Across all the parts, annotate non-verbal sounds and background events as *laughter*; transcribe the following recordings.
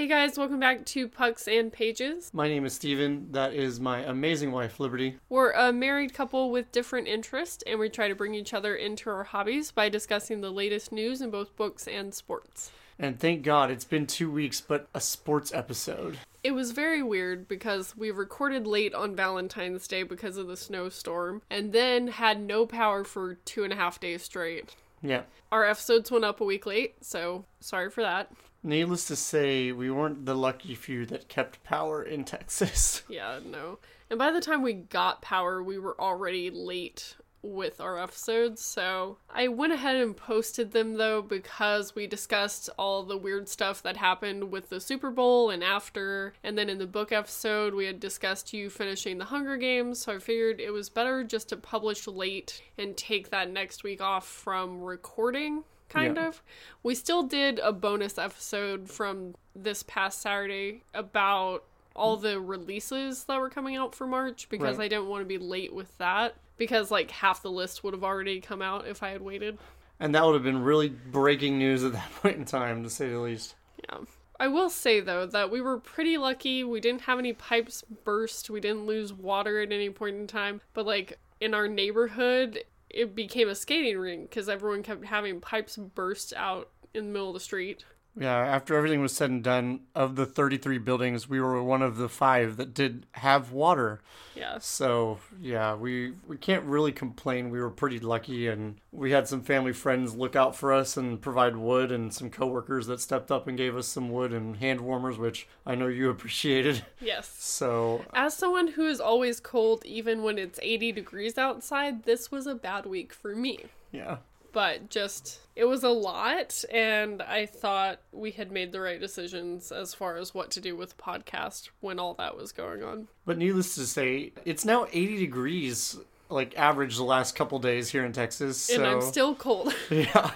Hey guys, welcome back to Pucks and Pages. My name is Steven. That is my amazing wife, Liberty. We're a married couple with different interests, and we try to bring each other into our hobbies by discussing the latest news in both books and sports. And thank God it's been two weeks, but a sports episode. It was very weird because we recorded late on Valentine's Day because of the snowstorm, and then had no power for two and a half days straight. Yeah. Our episodes went up a week late, so sorry for that. Needless to say, we weren't the lucky few that kept power in Texas. *laughs* Yeah, no. And by the time we got power, we were already late with our episodes. So I went ahead and posted them though because we discussed all the weird stuff that happened with the Super Bowl and after. And then in the book episode, we had discussed you finishing the Hunger Games. So I figured it was better just to publish late and take that next week off from recording. Kind Yeah. of. We still did a bonus episode from this past Saturday about all the releases that were coming out for March because Right. I didn't want to be late with that because like half the list would have already come out if I had waited. And that would have been really breaking news at *laughs* that point in time, to say the least. Yeah. I will say though that we were pretty lucky. We didn't have any pipes burst. We didn't lose water at any point in time. But like in our neighborhood, it became a skating rink because everyone kept having pipes burst out in the middle of the street. Yeah, after everything was said and done, of the 33 buildings, we were one of the five that did have water. Yeah. So, yeah, we, we can't really complain. We were pretty lucky, and we had some family friends look out for us and provide wood, and some coworkers that stepped up and gave us some wood and hand warmers, which I know you *laughs* appreciated. Yes. So, As someone who is always cold even when it's 80 degrees outside, this was a bad week for me. yeah. But just, it was a lot, and I thought we had made the right decisions as far as what to do with the podcast when all that was going on. But needless to say, it's now 80 degrees, like average the last couple days here in Texas. So, And I'm still cold, *laughs* *laughs* yeah.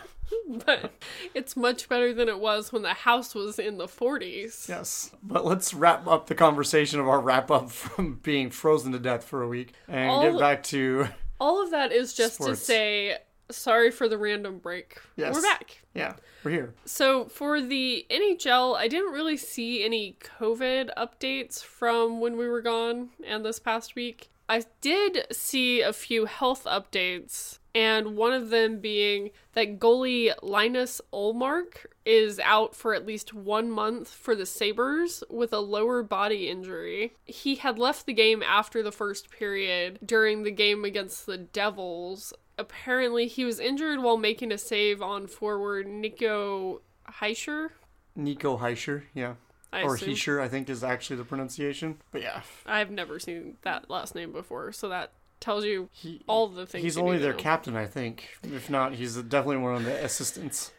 but it's much better than it was when the house was in the 40s. Yes. But let's wrap up the conversation of our wrap up from being frozen to death for a week and All- get back to All of that is just Sports. to say, sorry for the random break. Yes. We're back. yeah, we're here. So for the NHL, I didn't really see any COVID updates from when we were gone and this past week. I did see a few health updates, and one of them being that goalie Linus Ullmark is out for at least one month for the Sabres with a lower body injury. He had left the game after the first period during the game against the Devils. Apparently, he was injured while making a save on forward Nico Heischer. Nico Heischer, yeah. I or assume. Heischer, I think is actually the pronunciation. But yeah, I've never seen that last name before, so that tells you he, all the things. he's only their know. captain, I think. If not, he's definitely one of the assistants.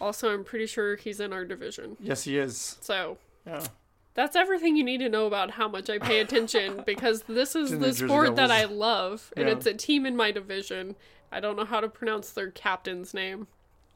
Also, I'm pretty sure he's in our division. Yes, he is. So Yeah. that's everything you need to know about how much I pay attention *laughs* because this is the sport that I love, and Yeah. it's a team in my division. I don't know how to pronounce their captain's name.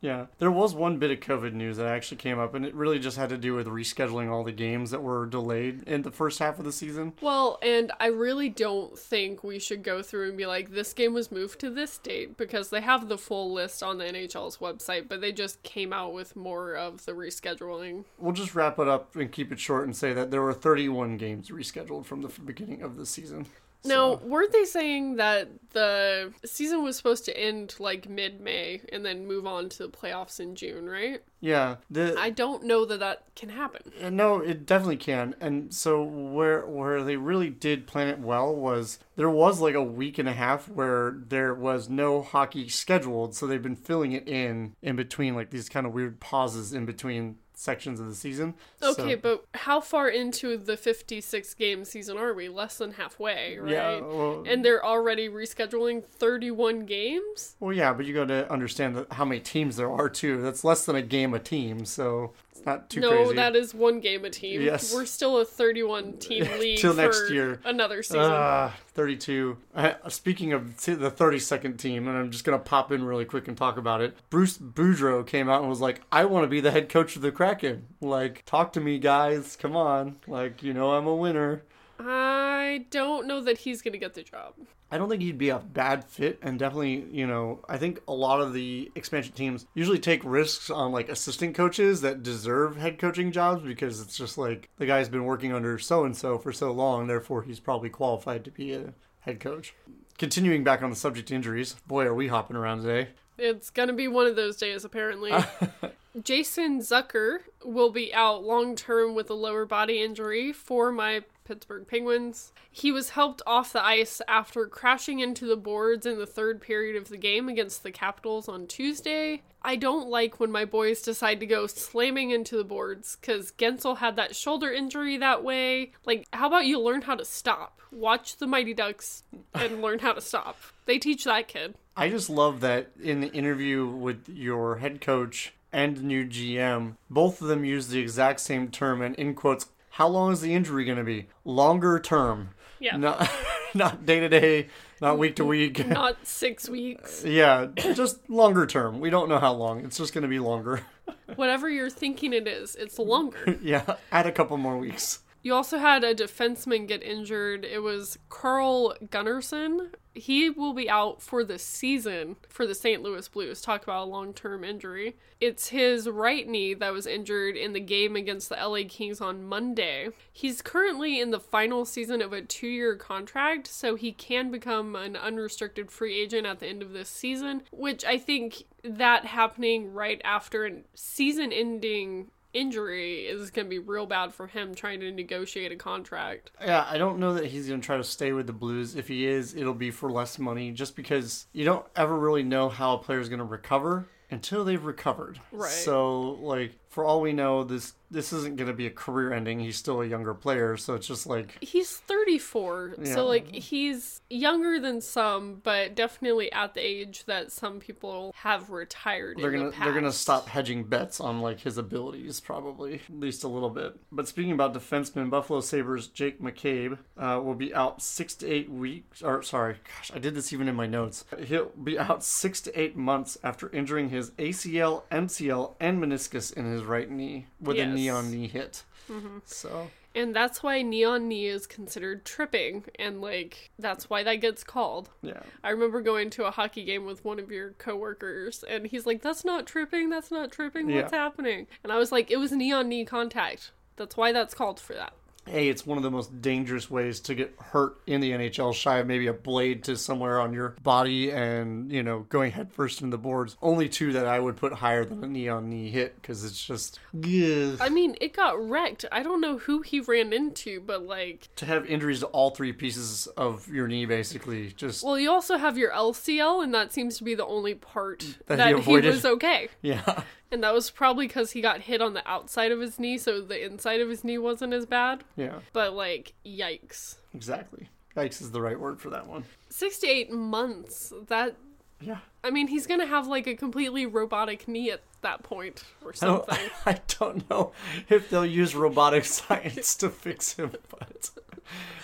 Yeah. There was one bit of COVID news that actually came up, and it really just had to do with rescheduling all the games that were delayed in the first half of the season. Well, and I really don't think we should go through and be like, this game was moved to this date because they have the full list on the NHL's website, but they just came out with more of the rescheduling. We'll just wrap it up and keep it short and say that there were 31 games rescheduled from the beginning of the season. Now, So- weren't they saying that the season was supposed to end like mid May and then move on to the playoffs in June, right? yeah, the I don't know that that can happen. Uh, No, it definitely can. And so where where they really did plan it well was there was like a week and a half where there was no hockey scheduled, so they've been filling it in in between like these kind of weird pauses in between sections of the season. Okay, So- but how far into the 56 game season are we? Less than halfway, right? Yeah, well, And they're already rescheduling 31 games? well, yeah, but you got to understand that how many teams there are too. That's less than a game a team, so it's not too no, crazy. that is one game a team. Yes. We're still a 31 *laughs* team league Till next year. another season. Ah, 32. Uh, speaking of t- the 32nd team, and I'm just going to pop in really quick and talk about it. Bruce Boudreau came out and was like, I want to be the head coach of the Kraken. Like, talk to me, guys. Come on. Like, you know, I'm a winner. I don't know that he's going to get the job. I don't think he'd be a bad fit, and definitely, you know, I think a lot of the expansion teams usually take risks on like assistant coaches that deserve head coaching jobs because it's just like the guy's been working under so and so for so long, therefore he's probably qualified to be a head coach. Continuing back on the subject injuries, boy, are we hopping around today. It's going to be one of those days, apparently. *laughs* Jason Zucker will be out long term with a lower body injury for my Pittsburgh Penguins. He was helped off the ice after crashing into the boards in the third period of the game against the Capitals on Tuesday. I don't like when my boys decide to go slamming into the boards because Guentzel had that shoulder injury that way. Like, how about you learn how to stop? Watch the Mighty Ducks and *laughs* learn how to stop. They teach that kid. I just love that in the interview with your head coach and new GM, both of them use the exact same term and in quotes, how long is the injury going to be? Longer term. Yeah. *laughs* Not not day to day, not week to week. Not six weeks. *laughs* yeah, just longer term. We don't know how long. It's just going to be longer. *laughs* Whatever you're thinking it is, it's longer. yeah, add a couple more weeks. You also had a defenseman get injured. It was Carl Gunnarsson. He will be out for the season for the St. Louis Blues. Talk about a long term injury. It's his right knee that was injured in the game against the LA Kings on Monday. He's currently in the final season of a two year contract, so he can become an unrestricted free agent at the end of this season, which I think that happening right after a season ending injury is going to be real bad for him trying to negotiate a contract. Yeah, I don't know that he's going to try to stay with the Blues. If he is, it'll be for less money just because you don't ever really know how a player's going to recover until they've recovered. Right. So, like, for all we know, this this isn't going to be a career ending. He's still a younger player, so it's just like He's 34, Yeah. so like he's younger than some, but definitely at the age that some people have retired. they're in gonna the they're gonna stop hedging bets on like his abilities probably at least a little bit. But speaking about defensemen, Buffalo Sabres Jake McCabe uh, will be out six to eight weeks. Or sorry, gosh, I did this even in my notes. He'll be out six to eight months after injuring his ACL, MCL, and meniscus in his right knee with a Yes. knee on knee hit. Mm-hmm. So And that's why neon knee is considered tripping, and like that's why that gets called. yeah, I remember going to a hockey game with one of your coworkers, and he's like, "That's not tripping. That's not tripping. What's Yeah. happening?" And I was like, "It was knee on knee contact. That's why that's called for that." Hey, it's one of the most dangerous ways to get hurt in the NHL. Shy of maybe a blade to somewhere on your body, and you know, going headfirst into the boards. Only two that I would put higher than a knee on knee hit because it's just ugh. I mean, it got wrecked. I don't know who he ran into, but like, to have injuries to all three pieces of your knee, basically. Just well, you also have your LCL, and that seems to be the only part That that, he he, was okay. *laughs* yeah, And that was probably because he got hit on the outside of his knee, so the inside of his knee wasn't as bad. yeah, But like, yikes. exactly. Yikes is the right word for that one. Six to eight months. That Yeah. I mean, he's gonna have like a completely robotic knee at that point or I don't, something. *laughs* I don't know if they'll use robotic *laughs* science to fix him, but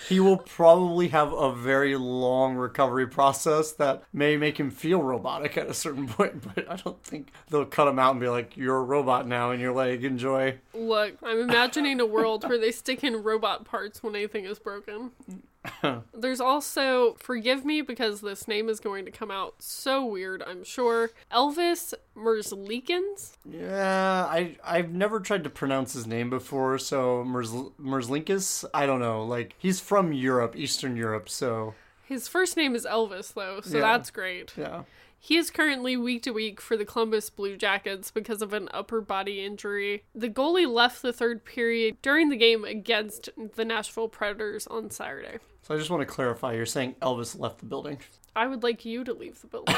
he will probably have a very long recovery process that may make him feel robotic at a certain *laughs* point. But I don't think they'll cut him out and be like, "You're a robot now," in your leg. Enjoy. Look, I'm imagining a world where they stick in robot parts when anything is broken. *laughs* There's also, forgive me because this name is going to come out so weird, I'm sure. Elvis Merzlikins? Yeah, I I've never tried to pronounce his name before, so Merz, I don't know. Like he's from Europe, Eastern Europe, so His first name is Elvis, though, so Yeah. that's great. yeah. He is currently week to week for the Columbus Blue Jackets because of an upper body injury. The goalie left the third period during the game against the Nashville Predators on Saturday. So I just want to clarify, you're saying Elvis left the building. I would like you to leave the building.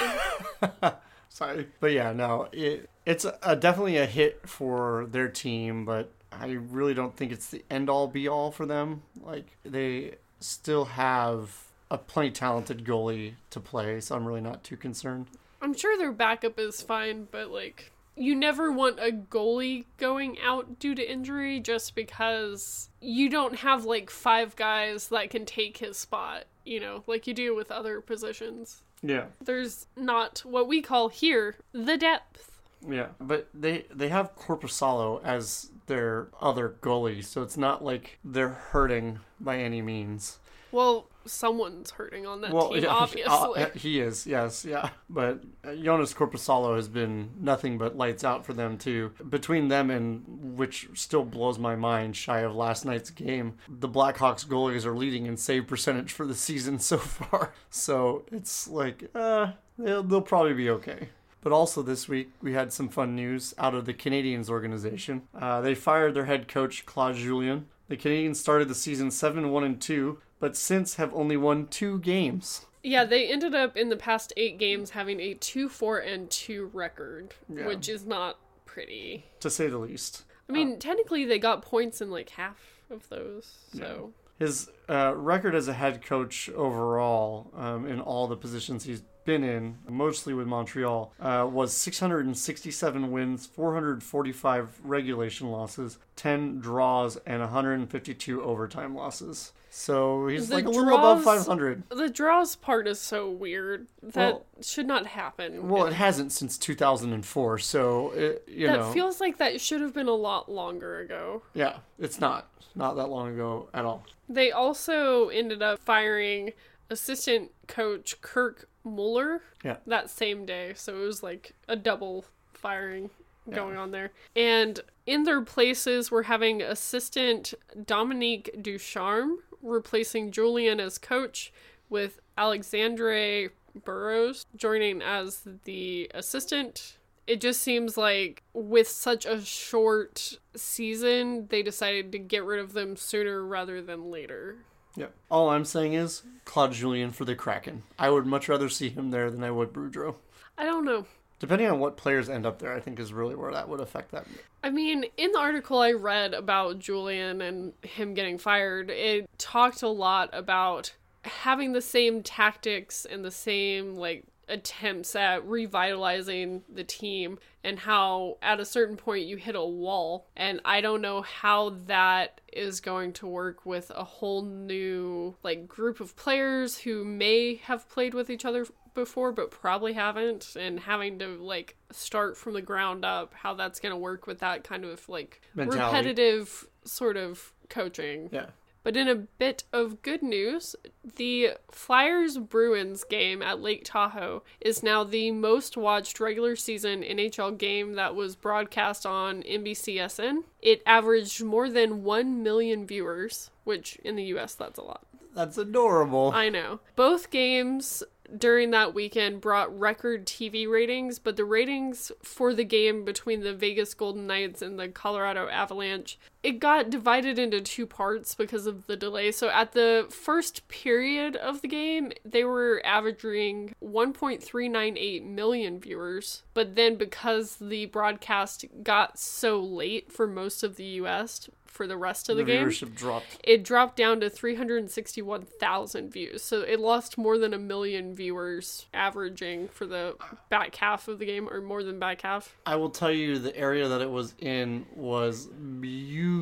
*laughs* Sorry. But yeah, no, it it's a, definitely a hit for their team, but I really don't think it's the end all be all for them. Like they still have a plenty talented goalie to play, so I'm really not too concerned. I'm sure their backup is fine, but like you never want a goalie going out due to injury just because you don't have like five guys that can take his spot, you know, like you do with other positions. Yeah. There's not what we call here the depth. Yeah, but they they have Korpisalo as their other goalie, so it's not like they're hurting by any means. Well, someone's hurting on that well, team, *laughs* yeah, obviously. uh, he is, yes, yeah. But Joonas Korpisalo has been nothing but lights out for them too. Between them and which still blows my mind, shy of last night's game, the Blackhawks goalies are leading in save percentage for the season so *laughs* far. So it's like, uh, they'll, they'll probably be okay. But also this week, we had some fun news out of the Canadiens organization. Uh, they fired their head coach, Claude Julien. The Canadiens started the season 7 1 and 2, but since have only won two games. yeah, they ended up in the past eight games having a 2 4 and 2 record, Yeah. which is not pretty. To say the least. I mean, technically, they got points in like half of those, so. His uh, record as a head coach overall um, in all the positions he's been in, mostly with Montreal, uh, was 667 wins, 445 regulation losses, 10 draws, and 152 overtime losses. So he's The like a little above 500. The draws part is so weird. That Well- should not happen. Well, it hasn't since 2004, so it, you that know, feels like that should have been a lot longer ago. yeah, it's not not that long ago at all. They also ended up firing assistant coach Kirk Muller Yeah. that same day. So it was like a double firing going on there. And in their places, we're having assistant Dominique Ducharme replacing Julien as coach with Alexandre Burrows joining as the assistant. It just seems like with such a short season, they decided to get rid of them sooner rather than later. Yeah. All I'm saying is Claude Julien for the Kraken. I would much rather see him there than I would Boudreau. I don't know. Depending on what players end up there, I think is really where that would affect that. I mean, in the article I read about Julien and him getting fired, it talked a lot about having the same tactics and the same like attempts at revitalizing the team and how at a certain point you hit a wall and I don't know how that is going to work with a whole new like group of players who may have played with each other before but probably haven't and having to like start from the ground up how that's going to work with that kind of like Mentality. repetitive sort of coaching Yeah. But in a bit of good news, the Flyers Bruins game at Lake Tahoe is now the most watched regular season NHL game that was broadcast on NBCSN. It averaged more than 1 million viewers, which in the US that's a lot. That's adorable. I know. Both games during that weekend brought record TV ratings, but the ratings for the game between the Vegas Golden Knights and the Colorado Avalanche, it got divided into two parts because of the delay. So at the first period of the game, they were averaging 1.398 million viewers, but then because the broadcast got so late for most of the US for the rest of the, the game, viewership dropped. it dropped down to 361,000 views. So it lost more than a million viewers averaging for the back half of the game or more than back half. I will tell you the area that it was in was beautiful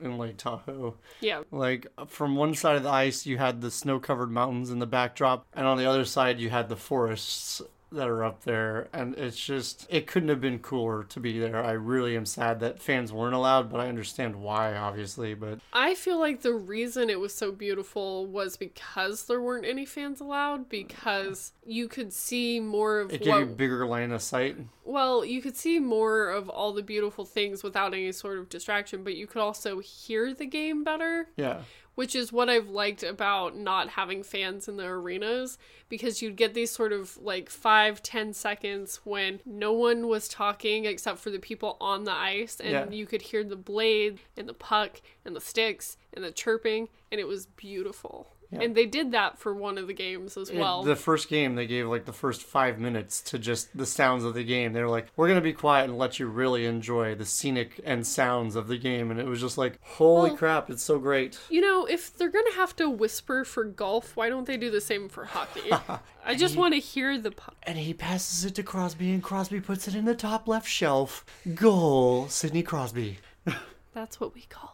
in Lake Tahoe. Yeah. Like from one side of the ice, you had the snow-covered mountains in the backdrop, and on the other side, you had the forests that are up there. And it's just, it couldn't have been cooler to be there. I really am sad that fans weren't allowed, but I understand why, obviously. But I feel like the reason it was so beautiful was because there weren't any fans allowed because you could see more of it gave what you bigger line of sight. Well, you could see more of all the beautiful things without any sort of distraction, but you could also hear the game better. Yeah. Which is what I've liked about not having fans in the arenas because you'd get these sort of like five, ten seconds when no one was talking except for the people on the ice, and Yeah. you could hear the blade and the puck and the sticks and the chirping, and it was beautiful. Yeah. And they did that for one of the games as It- well. the first game, they gave like the first five minutes to just the sounds of the game. They were like, "We're gonna be quiet and let you really enjoy the scenic and sounds of the game," and it was just like, "Holy Well- crap, it's so great!" you know, if they're gonna have to whisper for golf, why don't they do the same for hockey? *laughs* I just want to hear the puck. And he passes it to Crosby, and Crosby puts it in the top left shelf. Goal, Sidney Crosby. *laughs* That's what we call.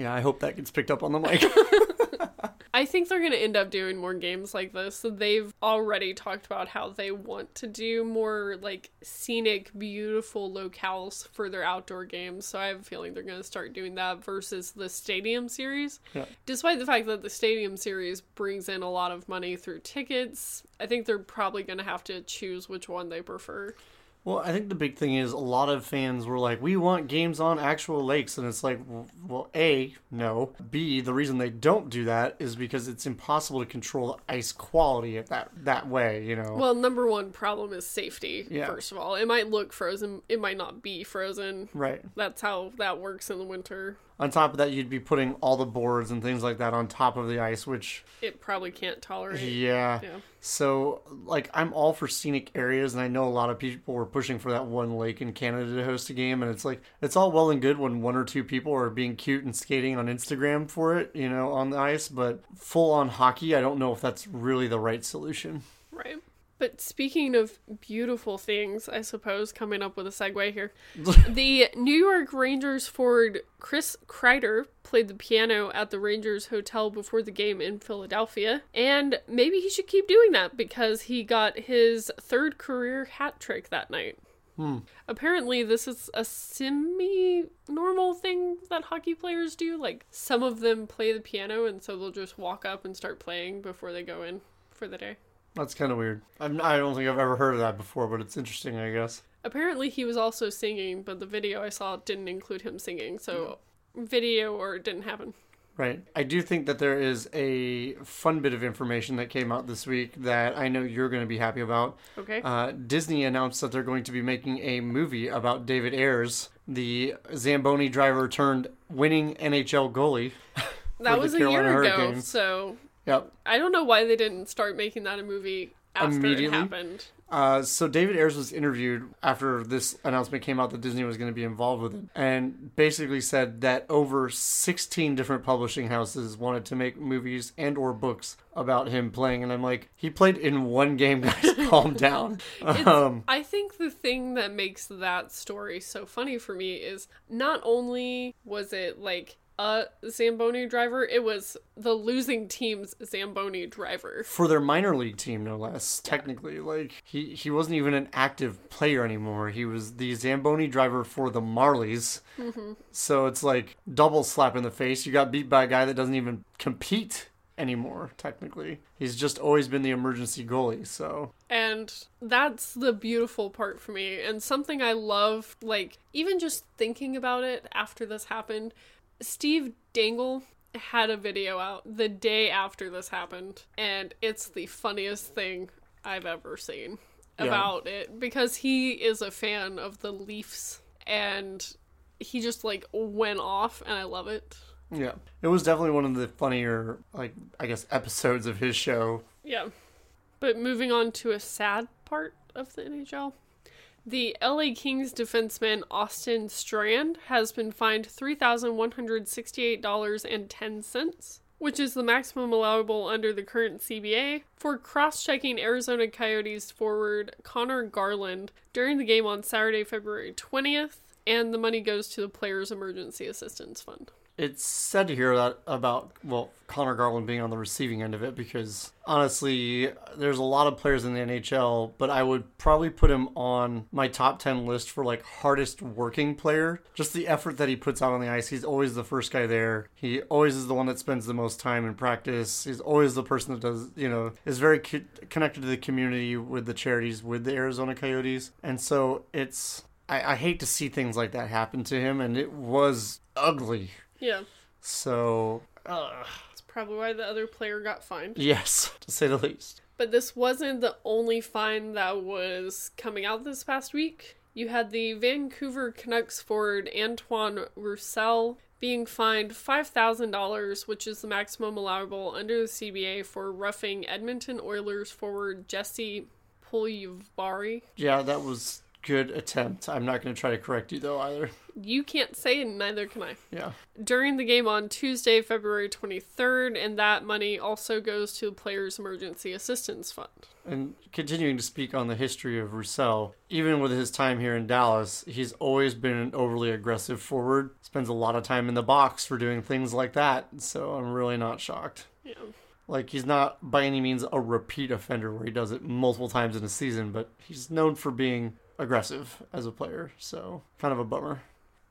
Yeah, I hope that gets picked up on the mic. *laughs* *laughs* I think they're going to end up doing more games like this. So they've already talked about how they want to do more like scenic, beautiful locales for their outdoor games. So I have a feeling they're going to start doing that versus the Stadium series. Yeah. Despite the fact that the Stadium series brings in a lot of money through tickets, I think they're probably going to have to choose which one they prefer. Well, I think the big thing is a lot of fans were like, "We want games on actual lakes," and it's like, well, a no. B the reason they don't do that is because it's impossible to control the ice quality at that that way. You know. Well, number one problem is safety. Yeah. First of all, it might look frozen. It might not be frozen. right. That's how that works in the winter. On top of that, you'd be putting all the boards and things like that on top of the ice, which It probably can't tolerate. yeah. Yeah. So, like, I'm all for scenic areas, and I know a lot of people were pushing for that one lake in Canada to host a game, and it's like, it's all well and good when one or two people are being cute and skating on Instagram for it, you know, on the ice, but full on hockey, I don't know if that's really the right solution. Right. But speaking of beautiful things, I suppose, coming up with a segue here, *laughs* the New York Rangers forward Chris Kreider played the piano at the Rangers Hotel before the game in Philadelphia. And maybe he should keep doing that because he got his third career hat trick that night. Hmm. Apparently, this is a semi normal thing that hockey players do. Like, some of them play the piano, and so they'll just walk up and start playing before they go in for the day. That's kind of weird. I'm, I don't think I've ever heard of that before, but it's interesting, I guess. Apparently, he was also singing, but the video I saw didn't include him singing, so video or it didn't happen. Right. I do think that there is a fun bit of information that came out this week that I know you're going to be happy about. Okay. Uh, Disney announced that they're going to be making a movie about David Ayres, the Zamboni driver turned winning NHL goalie. *laughs* that was a Carolina year ago, Hurricanes. so Yep. I don't know why they didn't start making that a movie after it happened. Uh, so David Ayres was interviewed after this announcement came out that Disney was going to be involved with it, and basically said that over 16 different publishing houses wanted to make movies and or books about him playing. And I'm like, he played in one game, *laughs* guys. calm down. *laughs* Um, I think the thing that makes that story so funny for me is not only was it like a Zamboni driver, it was the losing team's Zamboni driver. for their minor league team, no less. Technically, like he he wasn't even an active player anymore. He was the Zamboni driver for the Marlies. Mm-hmm. So it's like double slap in the face. You got beat by a guy that doesn't even compete anymore. Technically, he's just always been the emergency goalie. So And that's the beautiful part for me. And something I love, like, even just thinking about it after this happened, Steve Dangle had a video out the day after this happened. And it's the funniest thing I've ever seen Yeah. about it because he is a fan of the Leafs and he just, like, went off, and I love it. yeah, it was definitely one of the funnier, like I guess, episodes of his show. Yeah. But moving on to a sad part of the NHL. The LA Kings defenseman Austin Strand has been fined $3,168.10, which is the maximum allowable under the current CBA, for cross checking Arizona Coyotes forward Conor Garland during the game on Saturday, February 20th, and the money goes to the Players Emergency Assistance Fund. It's sad to hear that about well Conor Garland being on the receiving end of it because honestly, there's a lot of players in the NHL, but I would probably put him on my top ten list for like hardest working player. Just the effort that he puts out on the ice. He's always the first guy there. He always is the one that spends the most time in practice. He's always the person that does you know is very co- connected to the community with the charities with the Arizona Coyotes, and so it's. I, I hate to see things like that happen to him, and it was ugly. Yeah, So, uh, that's probably why the other player got fined. yes, *laughs* to say the least. But this wasn't the only fine that was coming out this past week. You had the Vancouver Canucks forward Antoine Roussel being fined $5,000, which is the maximum allowable under the CBA for roughing Edmonton Oilers forward Jesse Puljujärvi. Yeah, that was good attempt. I'm not going to try to correct you though either. You can't say, and neither can I. Yeah. During the game on Tuesday, February 23rd, and that money also goes to the Players Emergency Assistance Fund. And continuing to speak on the history of Roussel, even with his time here in Dallas, he's always been an overly aggressive forward. Spends a lot of time in the box for doing things like that. So I'm really not shocked. Yeah. Like he's not by any means a repeat offender where he does it multiple times in a season, but he's known for being aggressive as a player. So kind of a bummer.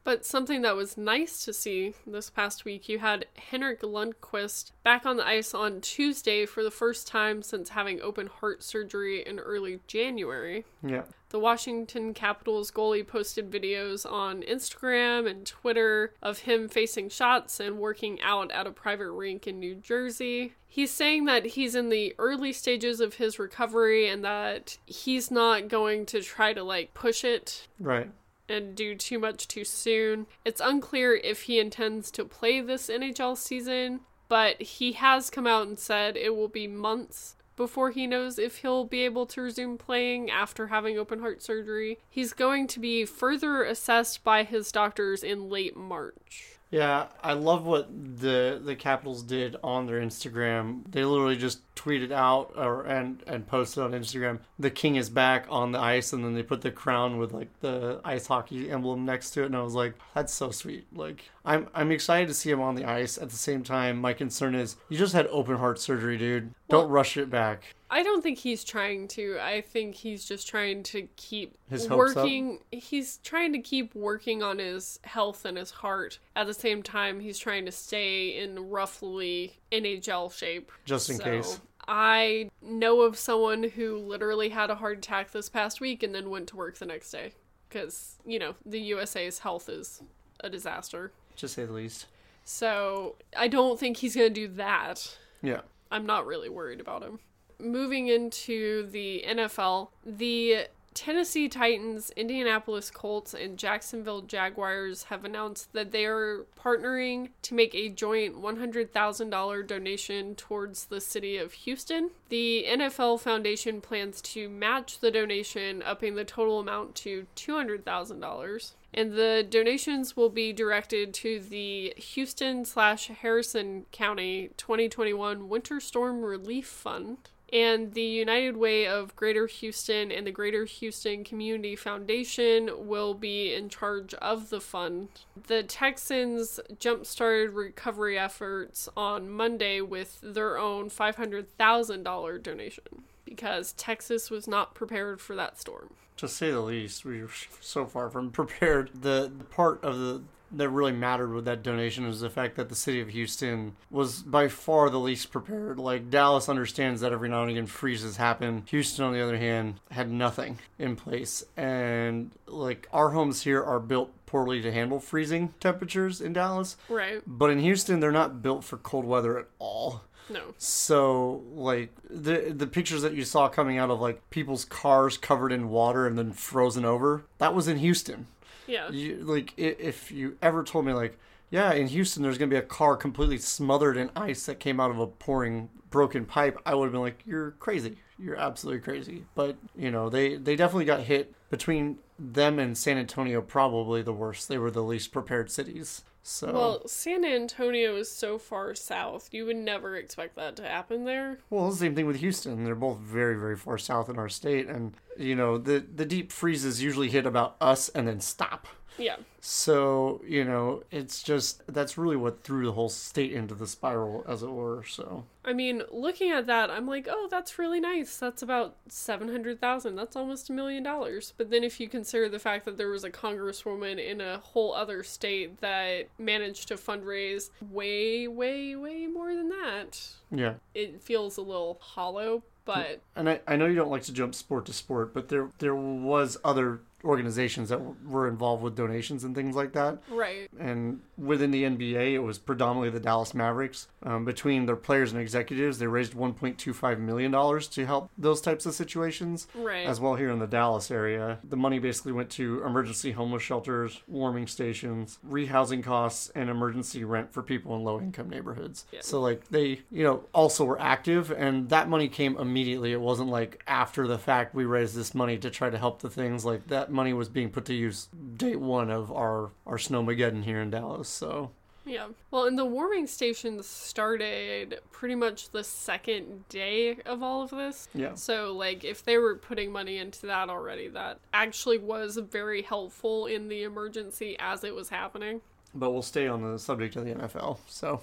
But something that was nice to see this past week, you had Henrik Lundqvist back on the ice on Tuesday for the first time since having open heart surgery in early January. Yeah. The Washington Capitals goalie posted videos on Instagram and Twitter of him facing shots and working out at a private rink in New Jersey. He's saying that he's in the early stages of his recovery and that he's not going to try to like push it Right. And do too much too soon. It's unclear if he intends to play this NHL season, but he has come out and said it will be months before he knows if he'll be able to resume playing after having open heart surgery. He's going to be further assessed by his doctors in late March. Yeah, I love what the the Capitals did on their Instagram. They literally just tweeted out or and and posted on Instagram, "The king is back on the ice," and then they put the crown with like the ice hockey emblem next to it, and I was like, "That's so sweet." Like, I'm I'm excited to see him on the ice. At the same time, my concern is you just had open heart surgery, dude. Don't rush it back. I don't think he's trying to. I think he's just trying to keep His hopes up? working. He's trying to keep working on his health and his heart. At the same time, he's trying to stay in roughly NHL shape. Just in So, case. I know of someone who literally had a heart attack this past week and then went to work the next day because, you know, the USA's health is a disaster. To say the least. So I don't think he's going to do that. Yeah. I'm not really worried about him. Moving into the NFL, the Tennessee Titans, Indianapolis Colts, and Jacksonville Jaguars have announced that they are partnering to make a joint $100,000 donation towards the city of Houston. The NFL Foundation plans to match the donation, upping the total amount to $200,000. And the donations will be directed to the Houston slash Harrison County 2021 Winter Storm Relief Fund. And the United Way of Greater Houston and the Greater Houston Community Foundation will be in charge of the fund. The Texans jump started recovery efforts on Monday with their own $500,000 donation because Texas was not prepared for that storm. To say the least, we were so far from *laughs* prepared. The, the part of the that really mattered with that donation is the fact that the city of Houston was by far the least prepared. Like Dallas understands that every now and again freezes happen. Houston, on the other hand, had nothing in place, and like our homes here are built poorly to handle freezing temperatures in Dallas, Right. but in Houston they're not built for cold weather at all. No. So like the the pictures that you saw coming out of like people's cars covered in water and then frozen over, that was in Houston. Yeah. You like if you ever told me like, yeah, in Houston there's gonna be a car completely smothered in ice that came out of a pouring broken pipe, I would have been like, you're crazy. You're absolutely crazy. But you know they they definitely got hit between them and San Antonio, probably the worst. They were the least prepared cities. So Well, San Antonio is so far south. You would never expect that to happen there. Well, same thing with Houston. They're both very, very far south in our state, and you know the the deep freezes usually hit about us and then stop. Yeah. So you know it's just that's really what threw the whole state into the spiral, as it were. So I mean, looking at that, I'm like, oh, that's really nice. That's about 700,000. That's almost a million dollars. But then if you consider the fact that there was a congresswoman in a whole other state that managed to fundraise way, way, way more than that, yeah, it feels a little hollow. But and I, I know you don't like to jump sport to sport, but there there was other organizations that w- were involved with donations and things like that. right. and within the NBA, it was predominantly the Dallas Mavericks. Um, between their players and executives, they raised 1.25 million dollars to help those types of situations. Right. As well here in the Dallas area, the money basically went to emergency homeless shelters, warming stations, rehousing costs, and emergency rent for people in low-income neighborhoods. Yeah. So like they, you know, also were active, and that money came immediately. It wasn't like after the fact we raised this money to try to help the things like that. That money was being put to use day one of our our snowmageddon here in Dallas. So Yeah. Well, and the warming stations started pretty much the second day of all of this. yeah, So, like, if they were putting money into that already, that actually was very helpful in the emergency as it was happening. but we'll stay on the subject of the NFL. So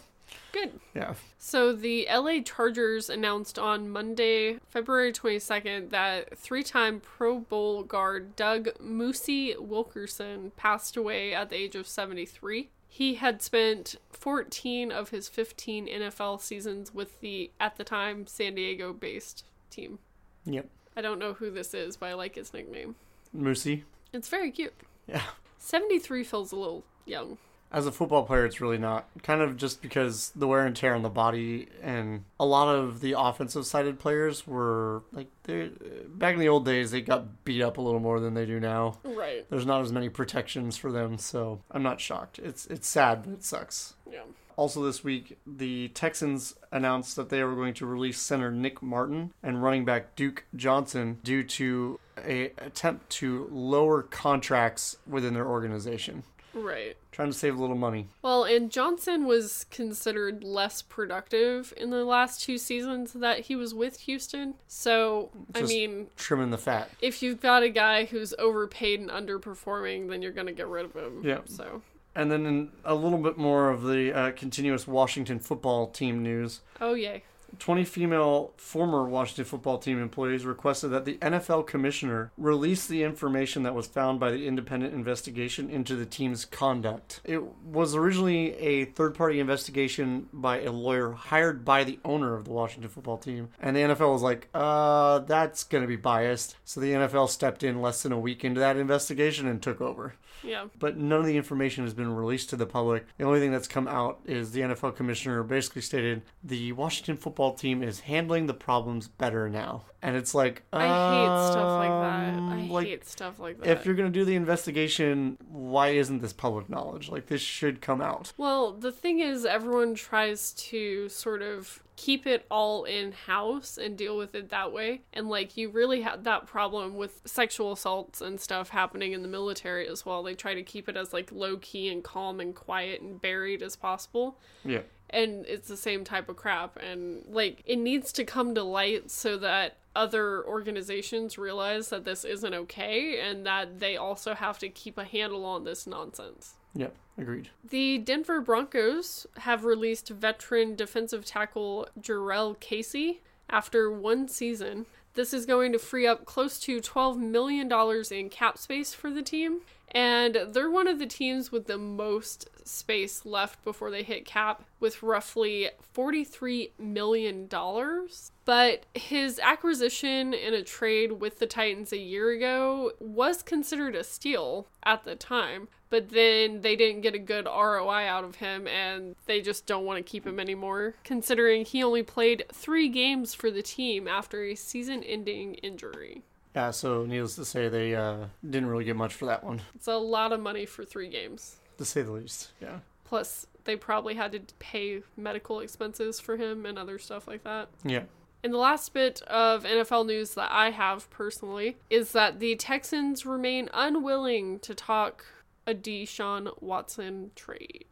Good. yeah, So, the LA Chargers announced on Monday, February 22nd, that three time Pro Bowl guard Doug Moosey Wilkerson passed away at the age of 73. He had spent 14 of his 15 NFL seasons with the, at the time, San Diego based team. yep, I don't know who this is, but I like his nickname. Moosey. It's very cute. Yeah. 73 feels a little young. As a football player, it's really not. Kind of just because the wear and tear on the body, and a lot of the offensive sided players were like, they back in the old days, they got beat up a little more than they do now. Right. There's not as many protections for them, so I'm not shocked. It's it's sad, but it sucks. Yeah. Also, this week, the Texans announced that they were going to release center Nick Martin and running back Duke Johnson due to a attempt to lower contracts within their organization, Right. trying to save a little money. Well, and Johnson was considered less productive in the last two seasons that he was with Houston. So, I mean, Trimming the fat. if you've got a guy who's overpaid and underperforming, then you're going to get rid of him. Yeah. So, And then in a little bit more of the uh, continuous Washington football team news. oh, yay. 20 female former Washington football team employees requested that the NFL commissioner release the information that was found by the independent investigation into the team's conduct. It was originally a third party investigation by a lawyer hired by the owner of the Washington football team, and the NFL was like, uh, that's going to be biased. So the NFL stepped in less than a week into that investigation and took over Yeah. but none of the information has been released to the public. The only thing that's come out is the NFL commissioner basically stated the Washington football team is handling the problems better now. And it's like I hate stuff like that. um, I like, hate stuff like that. If you're going to do the investigation, why isn't this public knowledge? Like this should come out. Well, the thing is, everyone tries to sort of keep it all in house and deal with it that way. And like, you really had that problem with sexual assaults and stuff happening in the military as well. They try to keep it as like low key and calm and quiet and buried as possible. Yeah. And it's the same type of crap. And like, it needs to come to light so that other organizations realize that this isn't okay and that they also have to keep a handle on this nonsense. Yep. Agreed. The Denver Broncos have released veteran defensive tackle Jurrell Casey after one season. This is going to free up close to $12 million in cap space for the team. And they're one of the teams with the most space left before they hit cap, with roughly $43 million. But his acquisition in a trade with the Titans a year ago was considered a steal at the time. But then they didn't get a good ROI out of him, and they just don't want to keep him anymore, considering he only played three games for the team after a season ending injury. Yeah. So needless to say, they uh, didn't really get much for that one, It's a lot of money for three games. to say the least. Yeah. Plus, they probably had to pay medical expenses for him and other stuff like that. Yeah. And the last bit of NFL news that I have personally is that the Texans remain unwilling to talk a Deshaun Watson trade.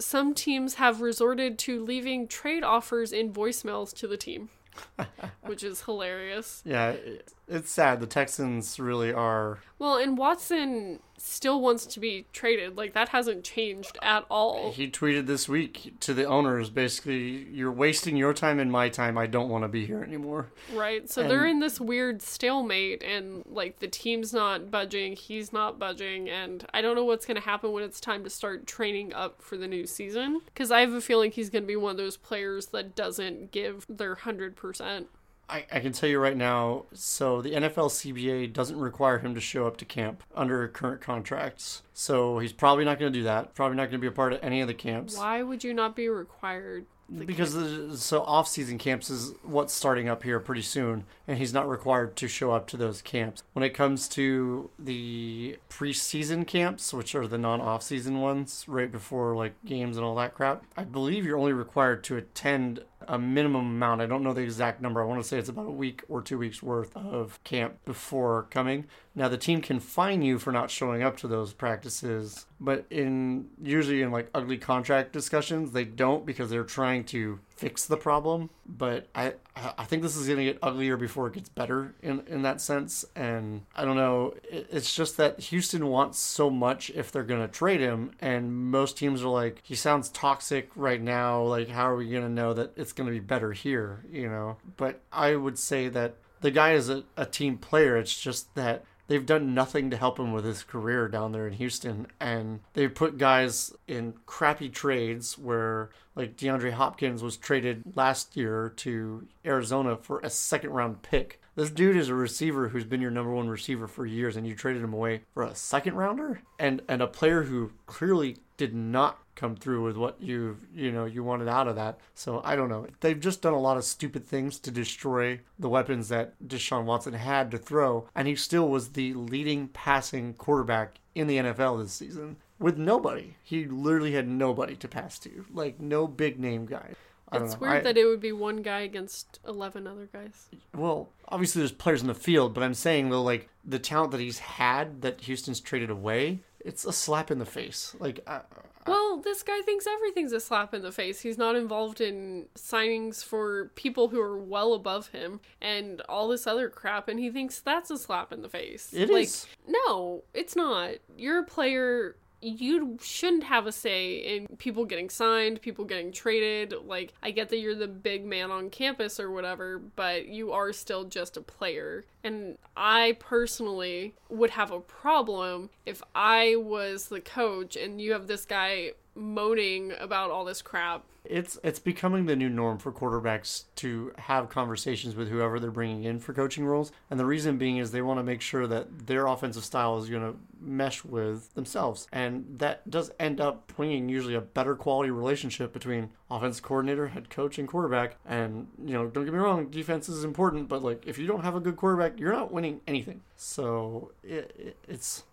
Some teams have resorted to leaving trade offers in voicemails to the team, *laughs* which is hilarious. Yeah. it- It's sad. The Texans really are Well, and Watson still wants to be traded. Like, that hasn't changed at all. He tweeted this week to the owners basically, you're wasting your time and my time. I don't want to be here anymore. Right. So And- they're in this weird stalemate and like the team's not budging, he's not budging, and I don't know what's going to happen when it's time to start training up for the new season cuz I have a feeling he's going to be one of those players that doesn't give their 100%. I, I can tell you right now, so the NFL CBA doesn't require him to show up to camp under current contracts. So he's probably not going to do that. Probably not going to be a part of any of the camps. Why would you not be required? Because the, so off-season camps is what's starting up here pretty soon, and he's not required to show up to those camps. When it comes to the preseason camps, which are the non-off-season ones, right before like games and all that crap, I believe you're only required to attend a minimum amount. I don't know the exact number. I want to say it's about a week or two weeks worth of camp before coming. Now the team can fine you for not showing up to those practices, but in usually in like ugly contract discussions, they don't because they're trying to fix the problem. But I I think this is going to get uglier before it gets better in in that sense. And I don't know. It's just that Houston wants so much if they're going to trade him, and most teams are like, he sounds toxic right now. Like, how are we going to know that it's going to be better here? You know. But I would say that the guy is a, a team player. It's just that they've done nothing to help him with his career down there in Houston. And they've put guys in crappy trades where, like, DeAndre Hopkins was traded last year to Arizona for a second round pick. This dude is a receiver who's been your number one receiver for years, and you traded him away for a second rounder and and a player who clearly did not come through with what you you know you wanted out of that. So I don't know. They've just done a lot of stupid things to destroy the weapons that Deshaun Watson had to throw, and he still was the leading passing quarterback in the NFL this season with nobody. He literally had nobody to pass to, like no big name guy. It's weird I, that it would be one guy against 11 other guys. Well, obviously there's players in the field, but I'm saying though, like the talent that he's had that Houston's traded away, it's a slap in the face. Like, I, well, this guy thinks everything's a slap in the face. He's not involved in signings for people who are well above him and all this other crap, and he thinks that's a slap in the face. It like, is. No, it's not. You're a player you shouldn't have a say in people getting signed, people getting traded. Like, I get that you're the big man on campus or whatever, but you are still just a player. And I personally would have a problem if I was the coach and you have this guy moaning about all this crap. It's it's becoming the new norm for quarterbacks to have conversations with whoever they're bringing in for coaching roles, and the reason being is they want to make sure that their offensive style is going to mesh with themselves, and that does end up bringing usually a better quality relationship between offense coordinator, head coach, and quarterback. And you know, don't get me wrong, defense is important, but like if you don't have a good quarterback, you're not winning anything. So it, it, it's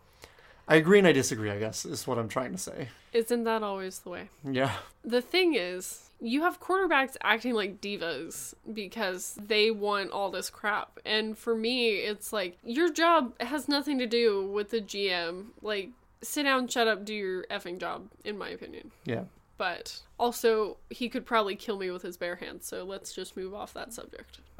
I agree and I disagree, I guess, is what I'm trying to say. Isn't that always the way? Yeah. The thing is, you have quarterbacks acting like divas because they want all this crap. And for me, it's like, your job has nothing to do with the GM. Like, sit down, shut up, do your effing job, in my opinion. Yeah. But also, he could probably kill me with his bare hands, so let's just move off that subject. *laughs*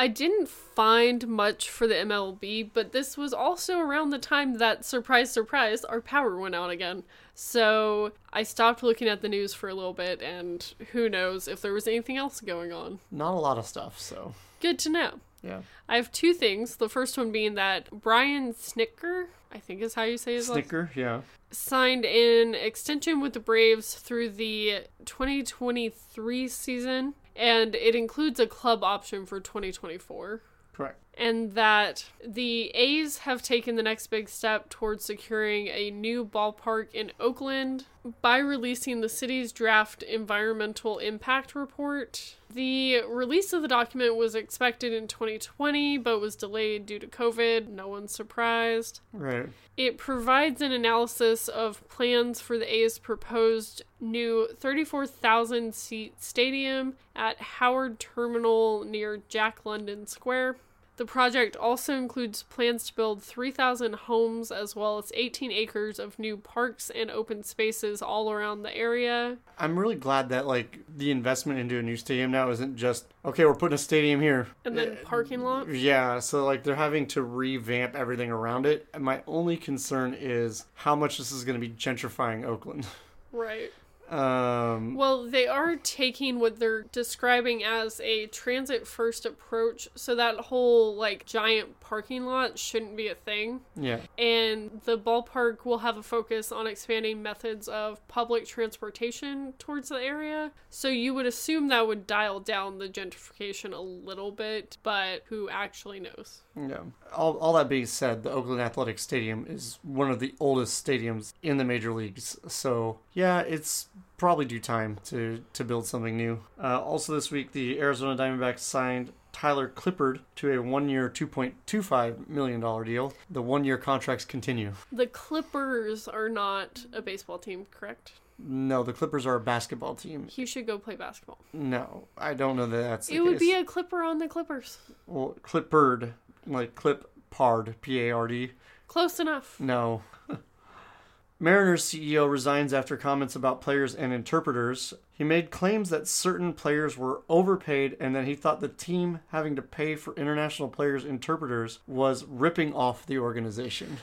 I didn't find much for the MLB, but this was also around the time that, surprise, surprise, our power went out again. So I stopped looking at the news for a little bit, and who knows if there was anything else going on. Not a lot of stuff, so. Good to know. Yeah. I have two things. The first one being that Brian Snicker, I think is how you say his Snitker, last, yeah. Signed an extension with the Braves through the 2023 season and it includes a club option for 2024. Correct. And that the A's have taken the next big step towards securing a new ballpark in Oakland by releasing the city's draft environmental impact report. The release of the document was expected in 2020 but was delayed due to COVID. No one's surprised. Right. It provides an analysis of plans for the A's proposed new 34,000 seat stadium at Howard Terminal near Jack London Square. The project also includes plans to build 3,000 homes as well as 18 acres of new parks and open spaces all around the area. I'm really glad that like the investment into a new stadium now isn't just okay, we're putting a stadium here and then uh, parking lot. Yeah, so like they're having to revamp everything around it. And my only concern is how much this is going to be gentrifying Oakland. *laughs* Right. Um, well, they are taking what they're describing as a transit first approach, so that whole like giant parking lot shouldn't be a thing. Yeah. And the ballpark will have a focus on expanding methods of public transportation towards the area. So you would assume that would dial down the gentrification a little bit, but who actually knows? Yeah. All, all that being said, the Oakland Athletic Stadium is one of the oldest stadiums in the major leagues. So, yeah, it's probably due time to, to build something new. Uh, also, this week, the Arizona Diamondbacks signed Tyler Clippard to a one year, $2.25 million deal. The one year contracts continue. The Clippers are not a baseball team, correct? No, the Clippers are a basketball team. He should go play basketball. No, I don't know that that's the it would case. be a Clipper on the Clippers. well, Clippard, like clip pard, P A R D. Close enough. No. *laughs* Mariners CEO resigns after comments about players and interpreters. He made claims that certain players were overpaid and that he thought the team having to pay for international players' interpreters was ripping off the organization.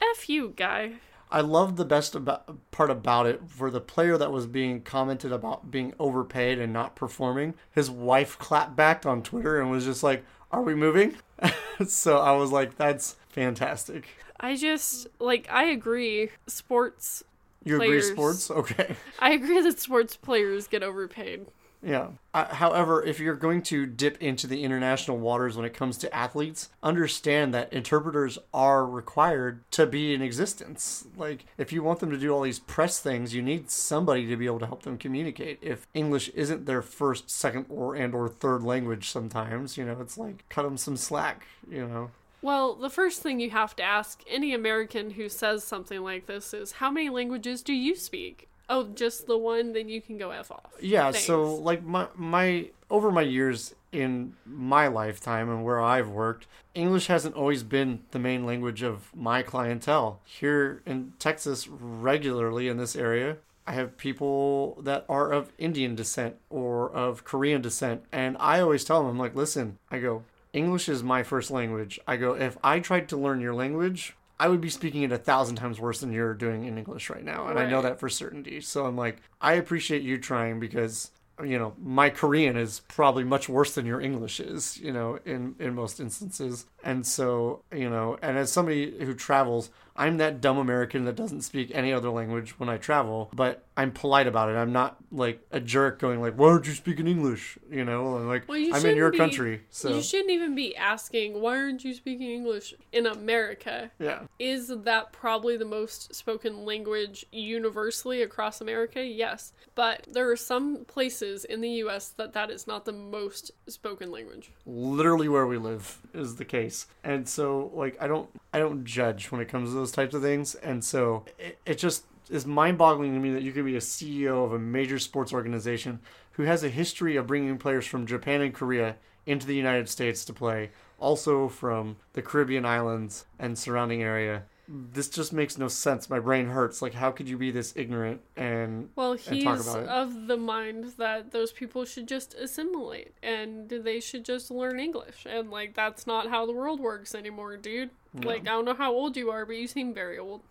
F you, guy. I love the best about, part about it for the player that was being commented about being overpaid and not performing. His wife clapped back on Twitter and was just like, "Are we moving?" *laughs* so I was like, "That's fantastic." I just like I agree. Sports. You Players. agree, sports? Okay. I agree that sports players get overpaid. Yeah. Uh, however, if you're going to dip into the international waters when it comes to athletes, understand that interpreters are required to be in existence. Like, if you want them to do all these press things, you need somebody to be able to help them communicate. If English isn't their first, second, or and or third language, sometimes you know it's like cut them some slack. You know. Well, the first thing you have to ask any American who says something like this is how many languages do you speak? Oh, just the one, then you can go F off. Yeah, Thanks. so like my my over my years in my lifetime and where I've worked, English hasn't always been the main language of my clientele. Here in Texas regularly in this area, I have people that are of Indian descent or of Korean descent and I always tell them I'm like, "Listen, I go, English is my first language. I go, if I tried to learn your language, I would be speaking it a thousand times worse than you're doing in English right now. And I know that for certainty. So I'm like, I appreciate you trying because, you know, my Korean is probably much worse than your English is, you know, in, in most instances. And so, you know, and as somebody who travels, I'm that dumb American that doesn't speak any other language when I travel, but I'm polite about it. I'm not like a jerk going like, "Why aren't you speaking English?" You know, I'm like Well, you I'm in your be- country, so You shouldn't even be asking, why aren't you speaking English in America? yeah. Is that probably the most spoken language universally across America? Yes. But there are some places in the US that that is not the most spoken language. literally where we live is the case and so like i don't i don't judge when it comes to those types of things and so it, it just is mind-boggling to me that you could be a ceo of a major sports organization who has a history of bringing players from japan and korea into the united states to play also from the caribbean islands and surrounding area this just makes no sense my brain hurts like how could you be this ignorant and Well, and he's talk about it. of the mind that those people should just assimilate and they should just learn English. And, like, that's not how the world works anymore, dude. Like, I don't know how old you are, but you seem very old.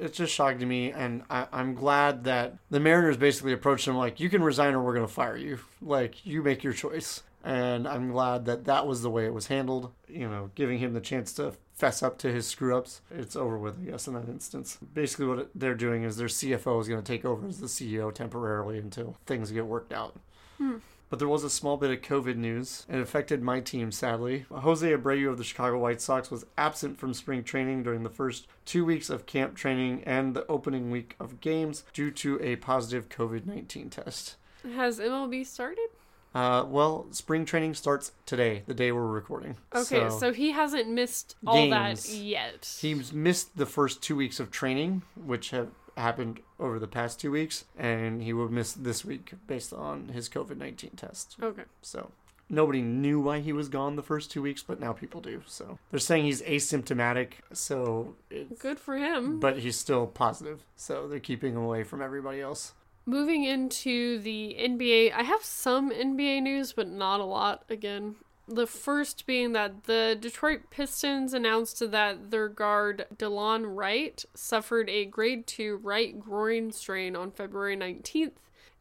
It's just shocking to me, and I, I'm glad that the Mariners basically approached him like, "You can resign, or we're going to fire you. Like, you make your choice." And I'm glad that that was the way it was handled. You know, giving him the chance to fess up to his screw ups. It's over with, I guess, in that instance. Basically, what they're doing is their CFO is going to take over as the CEO temporarily until things get worked out. Hmm. But there was a small bit of COVID news. It affected my team, sadly. Jose Abreu of the Chicago White Sox was absent from spring training during the first two weeks of camp training and the opening week of games due to a positive COVID 19 test. Has MLB started? Uh, well, spring training starts today, the day we're recording. Okay, so, he hasn't missed all that yet. He's missed the first two weeks of training, which have happened over the past two weeks, and he will miss this week based on his COVID 19 test. Okay. So nobody knew why he was gone the first two weeks, but now people do. So they're saying he's asymptomatic. So, it's, Good for him. but he's still positive. So they're keeping him away from everybody else. Moving into the NBA, I have some NBA news, but not a lot again. The first being that the Detroit Pistons announced that their guard Delon Wright suffered a grade 2 right groin strain on February 19th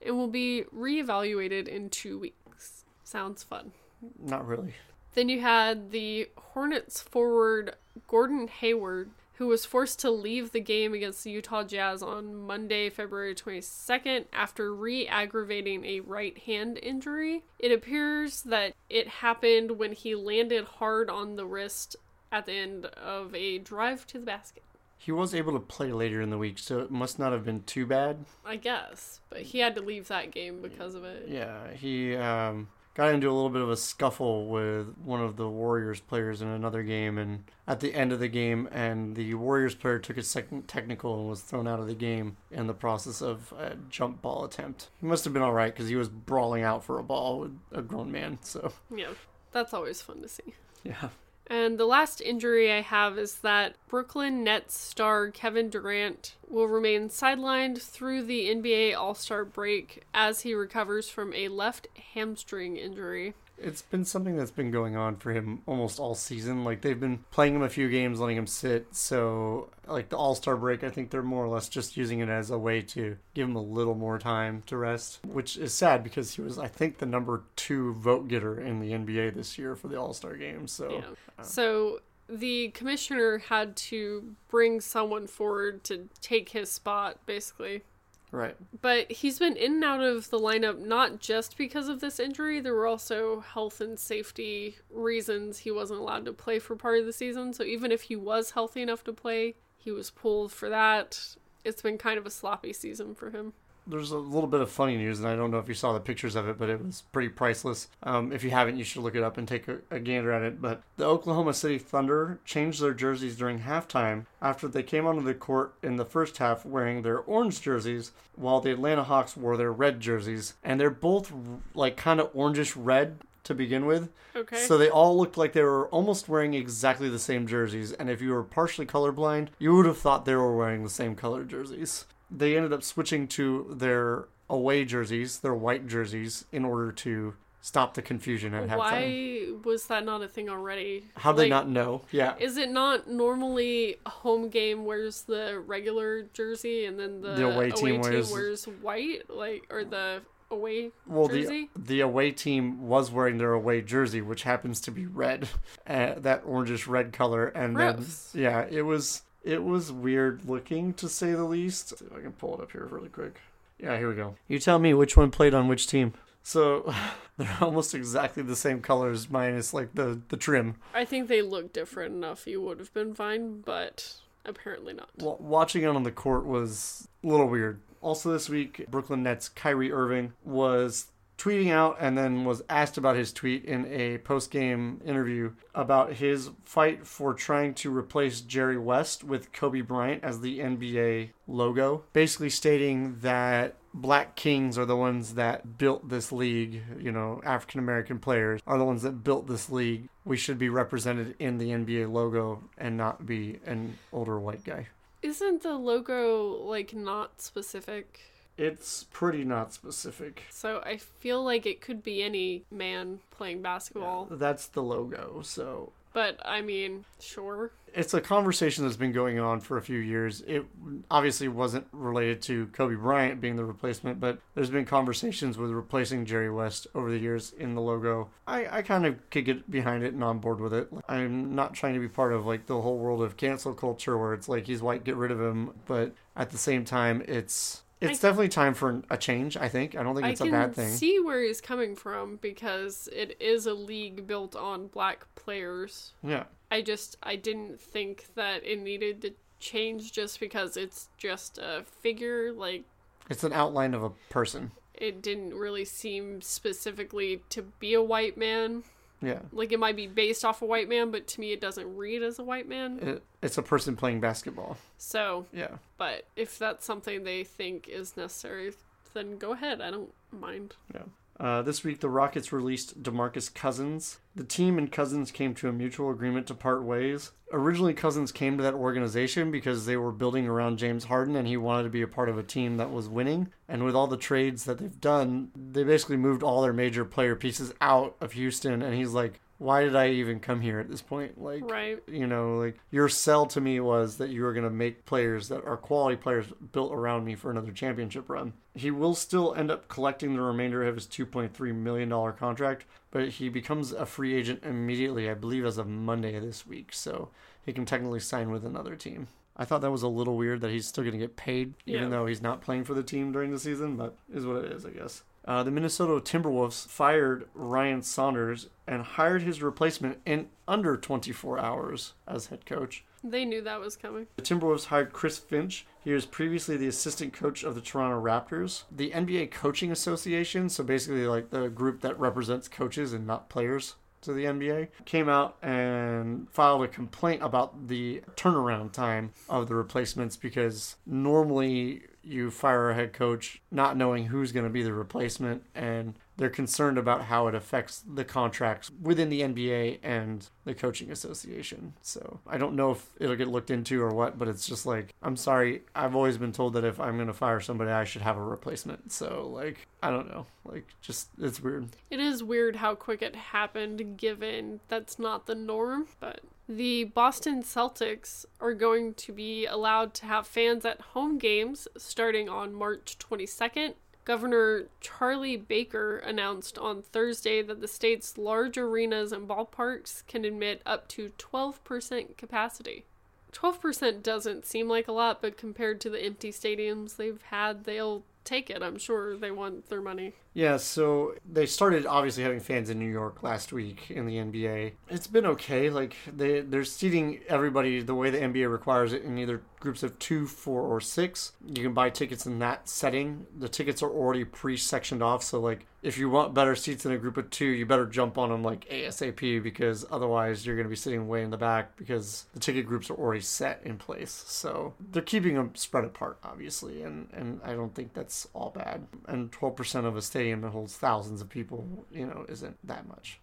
and will be reevaluated in two weeks. Sounds fun. Not really. Then you had the Hornets forward Gordon Hayward, who was forced to leave the game against the Utah Jazz on Monday, February 22nd, after re aggravating a right hand injury. It appears that it happened when he landed hard on the wrist at the end of a drive to the basket. He was able to play later in the week, so it must not have been too bad. I guess, but he had to leave that game because of it. Yeah, he um, got into a little bit of a scuffle with one of the Warriors players in another game, and at the end of the game, and the Warriors player took a second technical and was thrown out of the game in the process of a jump ball attempt. He must have been all right because he was brawling out for a ball with a grown man. So Yeah, that's always fun to see. yeah, And the last injury I have is that Brooklyn Nets star Kevin Durant will remain sidelined through the NBA All Star break as he recovers from a left hamstring injury. It's been something that's been going on for him almost all season. Like they've been playing him a few games, letting him sit. So like the All Star break, I think they're more or less just using it as a way to give him a little more time to rest, which is sad because he was, I think, the number two vote getter in the NBA this year for the All Star game. So Yeah. Uh, so the commissioner had to bring someone forward to take his spot, basically. Right, But he's been in and out of the lineup not just because of this injury. There were also health and safety reasons he wasn't allowed to play for part of the season. So even if he was healthy enough to play, he was pulled for that. It's been kind of a sloppy season for him. There's a little bit of funny news, and I don't know if you saw the pictures of it, but it was pretty priceless. Um, if you haven't, you should look it up and take a, a gander at it. But the Oklahoma City Thunder changed their jerseys during halftime after they came onto the court in the first half wearing their orange jerseys, while the Atlanta Hawks wore their red jerseys, and they're both like kind of orangish red to begin with. Okay. So they all looked like they were almost wearing exactly the same jerseys, and if you were partially colorblind, you would have thought they were wearing the same color jerseys. They ended up switching to their away jerseys, their white jerseys, in order to stop the confusion at halftime. Why was that not a thing already? How would they not know? Yeah. Is it not normally a home game wears the regular jersey and then the, The away team wears- wears white, like or the away Well, jersey? the the away team was wearing their away jersey, which happens to be red, *laughs* uh, that orangish red color, and Gross. then yeah, it was it was weird looking to say the least. see if I can pull it up here really quick. Yeah, here we go. You tell me which one played on which team. So *laughs* they're almost exactly the same colors, minus like the the trim. I think they look different enough. You would have been fine, but apparently not. Wa- watching it on the court was a little weird. Also, this week, Brooklyn Nets Kyrie Irving was tweeting out and then was asked about his tweet in a post game interview about his fight for trying to replace Jerry West with Kobe Bryant as the NBA logo. Basically, stating that black kings are the ones that built this league, you know, African American players are the ones that built this league. We should be represented in the NBA logo and not be an older white guy. Isn't the logo like not specific? It's pretty not specific. So I feel like it could be any man playing basketball. That's the logo. So But I mean, sure. it's a conversation that's been going on for a few years. It obviously wasn't related to Kobe Bryant being the replacement, but there's been conversations with replacing Jerry West over the years in the logo. I, I kind of could get behind it and on board with it. I'm not trying to be part of like the whole world of cancel culture where it's like he's white, get rid of him. But at the same time, it's it's I- definitely time for a change. I think. I don't think it's a bad thing. see where he's coming from because it is a league built on black players. yeah. I just I didn't think that it needed to change just because it's just a figure like It's an outline of a person. it didn't really seem specifically to be a white man. Yeah. Like it might be based off a white man, but to me it doesn't read as a white man. It, it's a person playing basketball. So, Yeah. but if that's something they think is necessary, then go ahead. I don't mind. Yeah. Uh, this week, the Rockets released DeMarcus Cousins. The team and Cousins came to a mutual agreement to part ways. Originally, Cousins came to that organization because they were building around James Harden and he wanted to be a part of a team that was winning. And with all the trades that they've done, they basically moved all their major player pieces out of Houston. And he's like, why did I even come here at this point? Like, Right. you know, like your sell to me was that you were going to make players that are quality players built around me for another championship run. He will still end up collecting the remainder of his $2.3 million contract, but he becomes a free agent immediately, I believe, as of Monday this week. So he can technically sign with another team. I thought that was a little weird that he's still going to get paid, even Yeah. though he's not playing for the team during the season, but is what it is, I guess. Uh, the Minnesota Timberwolves fired Ryan Saunders and hired his replacement in under 24 hours as head coach. They knew that was coming. The Timberwolves hired Chris Finch. He was previously the assistant coach of the Toronto Raptors. The NBA Coaching Association, so basically like the group that represents coaches and not players to the NBA, came out and filed a complaint about the turnaround time of the replacements because normally you fire a head coach not knowing who's going to be the replacement and they're concerned about how it affects the contracts within the NBA and the coaching association. So I don't know if it'll get looked into or what, but it's just like, I'm sorry. I've always been told that if I'm going to fire somebody, I should have a replacement. So, like, I don't know. Like, just, it's weird. It is weird how quick it happened, given that's not the norm, but. The Boston Celtics are going to be allowed to have fans at home games starting on March 22nd Governor Charlie Baker announced on Thursday that the state's large arenas and ballparks can admit up to 12% capacity. 12% doesn't seem like a lot, but compared to the empty stadiums they've had, they'll take it. I'm sure they want their money. Yeah, so they started obviously having fans in New York last week in the NBA. It's been okay. Like they they're seating everybody the way the NBA requires it in either groups of two, four, or six. You can buy tickets in that setting. The tickets are already pre-sectioned off, so like if you want better seats in a group of two, you better jump on them like ASAP because otherwise you're going to be sitting way in the back because the ticket groups are already set in place. So they're keeping them spread apart, obviously, and and I don't think that's all bad. And 12% of a stadium that holds thousands of people, you know, isn't that much.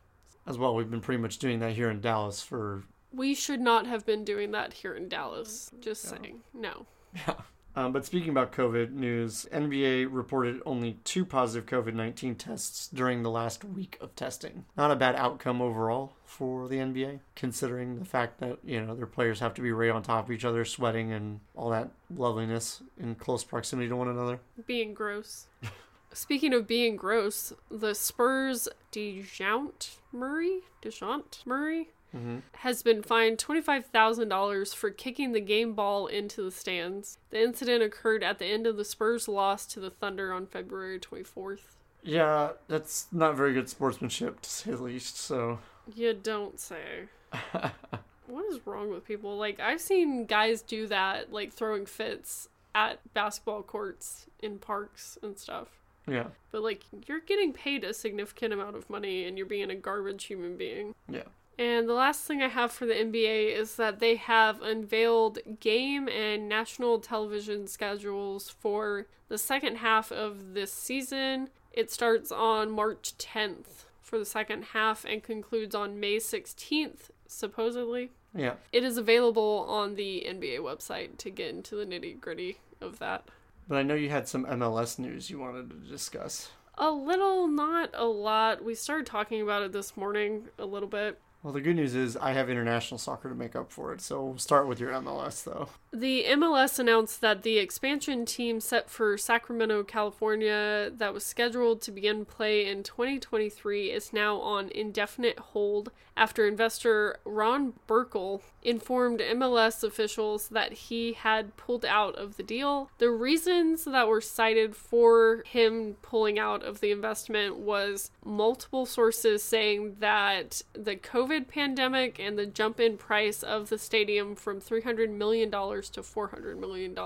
As well, we've been pretty much doing that here in Dallas for we should not have been doing that here in Dallas. Just yeah. saying. No. Yeah. Um, but speaking about COVID news, NBA reported only two positive COVID 19 tests during the last week of testing. Not a bad outcome overall for the NBA, considering the fact that, you know, their players have to be right on top of each other, sweating and all that loveliness in close proximity to one another. Being gross. *laughs* Speaking of being gross, the Spurs Dejounte Murray, Dejounte Murray, mm-hmm. has been fined $25,000 for kicking the game ball into the stands. The incident occurred at the end of the Spurs' loss to the Thunder on February 24th. Yeah, that's not very good sportsmanship, to say the least, so. You don't say. *laughs* what is wrong with people? Like, I've seen guys do that, like throwing fits at basketball courts in parks and stuff. Yeah. But, like, you're getting paid a significant amount of money and you're being a garbage human being. Yeah. And the last thing I have for the NBA is that they have unveiled game and national television schedules for the second half of this season. It starts on March 10th for the second half and concludes on May 16th, supposedly. Yeah. It is available on the NBA website to get into the nitty gritty of that. But I know you had some MLS news you wanted to discuss. A little, not a lot. We started talking about it this morning a little bit. Well, the good news is I have international soccer to make up for it. So we'll start with your MLS, though. The MLS announced that the expansion team set for Sacramento, California, that was scheduled to begin play in 2023 is now on indefinite hold after investor Ron Burkle informed MLS officials that he had pulled out of the deal. The reasons that were cited for him pulling out of the investment was multiple sources saying that the COVID pandemic and the jump in price of the stadium from $300 million to $400 million.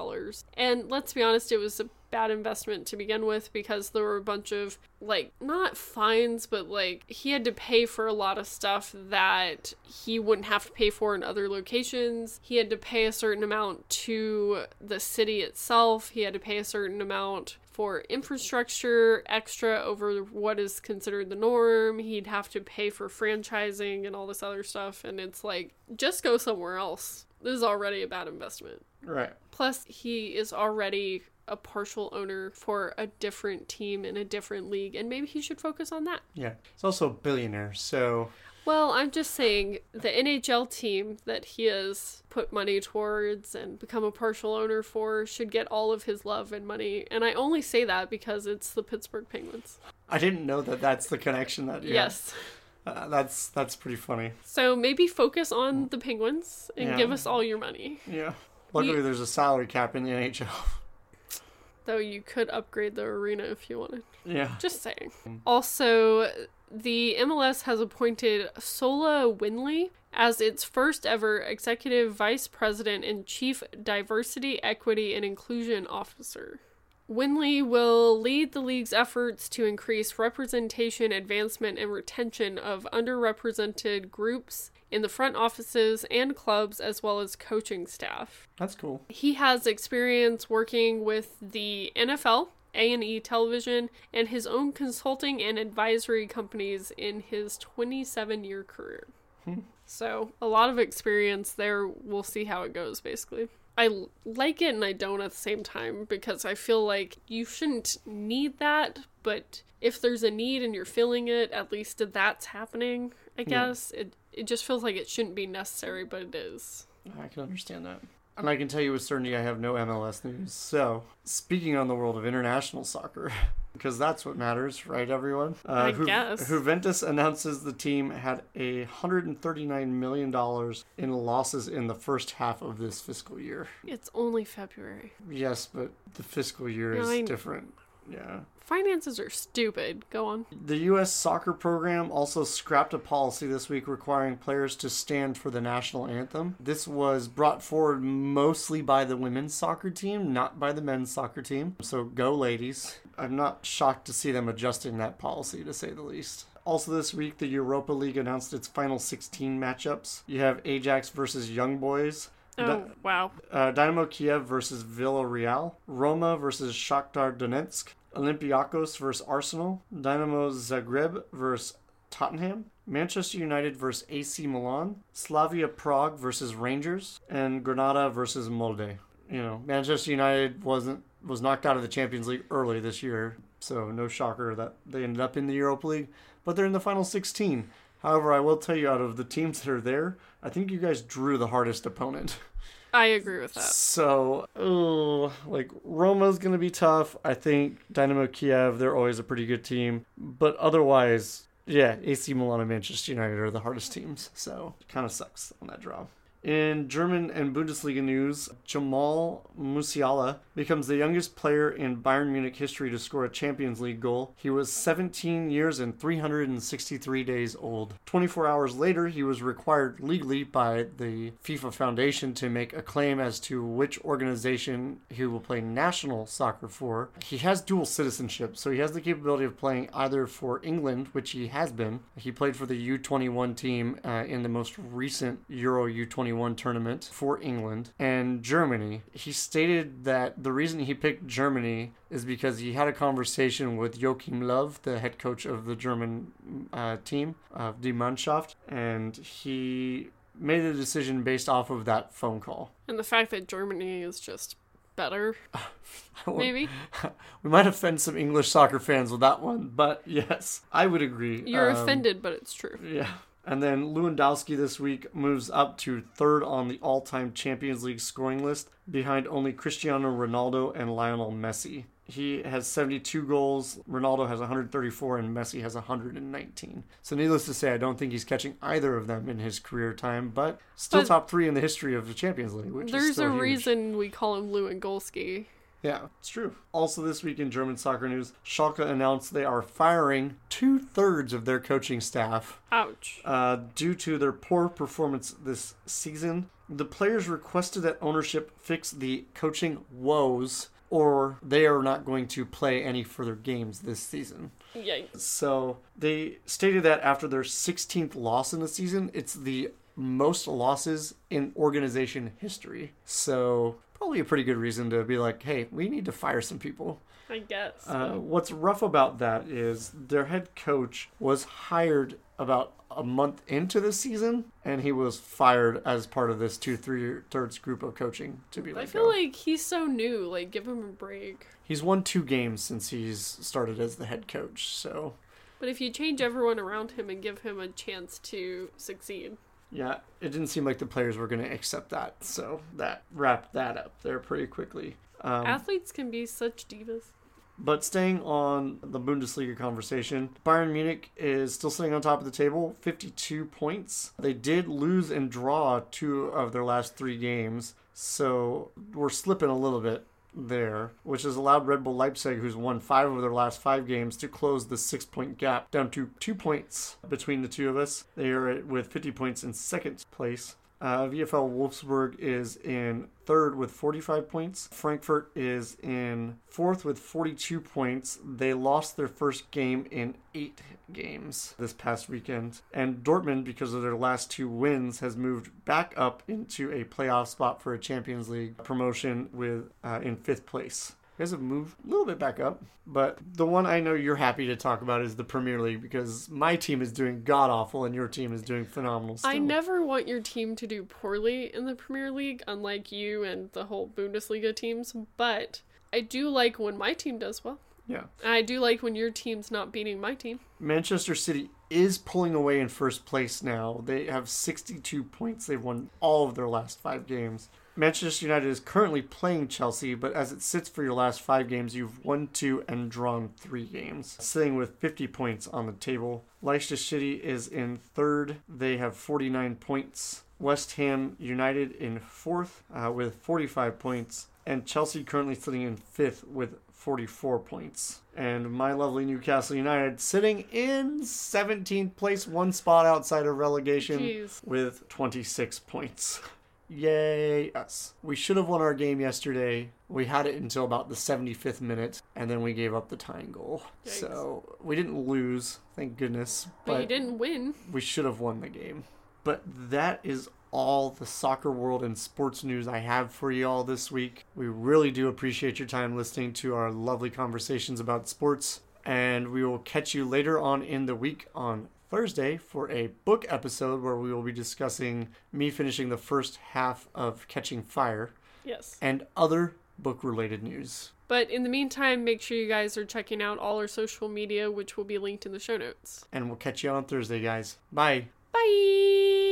And let's be honest, it was a bad investment to begin with because there were a bunch of like not fines but like he had to pay for a lot of stuff that he wouldn't have to pay for in other locations he had to pay a certain amount to the city itself he had to pay a certain amount for infrastructure extra over what is considered the norm he'd have to pay for franchising and all this other stuff and it's like just go somewhere else this is already a bad investment right plus he is already a partial owner for a different team in a different league, and maybe he should focus on that. Yeah, he's also a billionaire, so. Well, I'm just saying the NHL team that he has put money towards and become a partial owner for should get all of his love and money. And I only say that because it's the Pittsburgh Penguins. I didn't know that that's the connection that you Yes. Uh, that's that's pretty funny. So maybe focus on the Penguins and yeah. give us all your money. Yeah. Luckily, there's a salary cap in the NHL. *laughs* Though you could upgrade the arena if you wanted. Yeah. Just saying. Mm. Also, the MLS has appointed Sola Winley as its first ever executive vice president and chief diversity, equity, and inclusion officer. Winley will lead the league's efforts to increase representation, advancement, and retention of underrepresented groups in the front offices and clubs, as well as coaching staff. That's cool. He has experience working with the NFL, A&E Television, and his own consulting and advisory companies in his 27-year career. Hmm. So, a lot of experience there. We'll see how it goes, basically. I like it and I don't at the same time because I feel like you shouldn't need that, but if there's a need and you're feeling it, at least that's happening, I hmm. guess. It it just feels like it shouldn't be necessary, but it is. I can understand that. And I can tell you with certainty I have no MLS news. So, speaking on the world of international soccer, *laughs* because that's what matters, right, everyone? Uh, I guess. Juventus announces the team had a $139 million in losses in the first half of this fiscal year. It's only February. Yes, but the fiscal year is different. Yeah. Finances are stupid. Go on. The U.S. soccer program also scrapped a policy this week requiring players to stand for the national anthem. This was brought forward mostly by the women's soccer team, not by the men's soccer team. So go, ladies. I'm not shocked to see them adjusting that policy, to say the least. Also, this week, the Europa League announced its final 16 matchups. You have Ajax versus Young Boys. Oh, wow. Uh, Dynamo Kiev versus Villarreal, Roma versus Shakhtar Donetsk, Olympiacos versus Arsenal, Dynamo Zagreb versus Tottenham, Manchester United versus AC Milan, Slavia Prague versus Rangers, and Granada versus Molde. You know, Manchester United wasn't was knocked out of the Champions League early this year, so no shocker that they ended up in the Europa League, but they're in the final 16. However, I will tell you out of the teams that are there, I think you guys drew the hardest opponent. *laughs* I agree with that. So, oh, like Roma's gonna be tough. I think Dynamo Kiev, they're always a pretty good team, but otherwise, yeah, AC Milan and Manchester United are the hardest teams. So, it kind of sucks on that draw. In German and Bundesliga news, Jamal Musiala becomes the youngest player in Bayern Munich history to score a Champions League goal. He was 17 years and 363 days old. 24 hours later, he was required legally by the FIFA Foundation to make a claim as to which organization he will play national soccer for. He has dual citizenship, so he has the capability of playing either for England, which he has been. He played for the U21 team uh, in the most recent Euro U21 tournament for England and Germany. He stated that the reason he picked Germany is because he had a conversation with Joachim Löw, the head coach of the German uh, team of Die Mannschaft, and he made the decision based off of that phone call. And the fact that Germany is just better, *laughs* maybe. *laughs* we might offend some English soccer fans with that one, but yes, I would agree. You're Um, offended, but it's true. Yeah. And then Lewandowski this week moves up to third on the all time Champions League scoring list behind only Cristiano Ronaldo and Lionel Messi. He has 72 goals, Ronaldo has 134, and Messi has 119. So, needless to say, I don't think he's catching either of them in his career time, but still But- top three in the history of the Champions League, which is There's a huge. reason we call him Lewandowski. Yeah, it's true. Also, this week in German soccer news, Schalke announced they are firing two thirds of their coaching staff Ouch. uh, due to their poor performance this season. The players requested that ownership fix the coaching woes, or they are not going to play any further games this season. Yikes. So they stated that after their 16th loss in the season, it's the most losses in organization history. So probably a pretty good reason to be like, hey, we need to fire some people. I guess. Uh, what's rough about that is their head coach was hired about a month into the season, and he was fired as part of this two three thirds group of coaching to be like. I feel go. like he's so new. Like, give him a break. He's won two games since he's started as the head coach, so But if you change everyone around him and give him a chance to succeed, yeah, it didn't seem like the players were going to accept that, so that wrapped that up there pretty quickly. Um, athletes can be such divas. But staying on the Bundesliga conversation, Bayern Munich is still sitting on top of the table, 52 points. They did lose and draw two of their last three games, so we're slipping a little bit. There, which has allowed Red Bull Leipzig, who's won five of their last five games, to close the six point gap down to two points between the two of us. They are with 50 points in second place. Uh, VFL Wolfsburg is in third with 45 points. Frankfurt is in fourth with 42 points. They lost their first game in eight games this past weekend. And Dortmund, because of their last two wins, has moved back up into a playoff spot for a Champions League promotion with uh, in fifth place. You guys have moved a little bit back up, but the one I know you're happy to talk about is the Premier League because my team is doing god awful and your team is doing phenomenal. Still. I never want your team to do poorly in the Premier League, unlike you and the whole Bundesliga teams, but I do like when my team does well. Yeah. I do like when your team's not beating my team. Manchester City is pulling away in first place now. They have 62 points. They've won all of their last five games. Manchester United is currently playing Chelsea, but as it sits for your last five games, you've won two and drawn three games, sitting with 50 points on the table. Leicester City is in third. They have 49 points. West Ham United in fourth uh, with 45 points. And Chelsea currently sitting in fifth with 44 points. And my lovely Newcastle United sitting in 17th place, one spot outside of relegation Jeez. with 26 points. *laughs* Yay, us. We should have won our game yesterday. We had it until about the 75th minute, and then we gave up the tying goal. Yikes. So we didn't lose, thank goodness. But, you didn't win. we should have won the game. But that is all the soccer world and sports news I have for you all this week. We really do appreciate your time listening to our lovely conversations about sports. And we will catch you later on in the week on Thursday for a book episode where we will be discussing me finishing the first half of Catching Fire Yes. and other book related news. But in the meantime, make sure you guys are checking out all our social media, which will be linked in the show notes. And we'll catch you on Thursday, guys. Bye. Bye!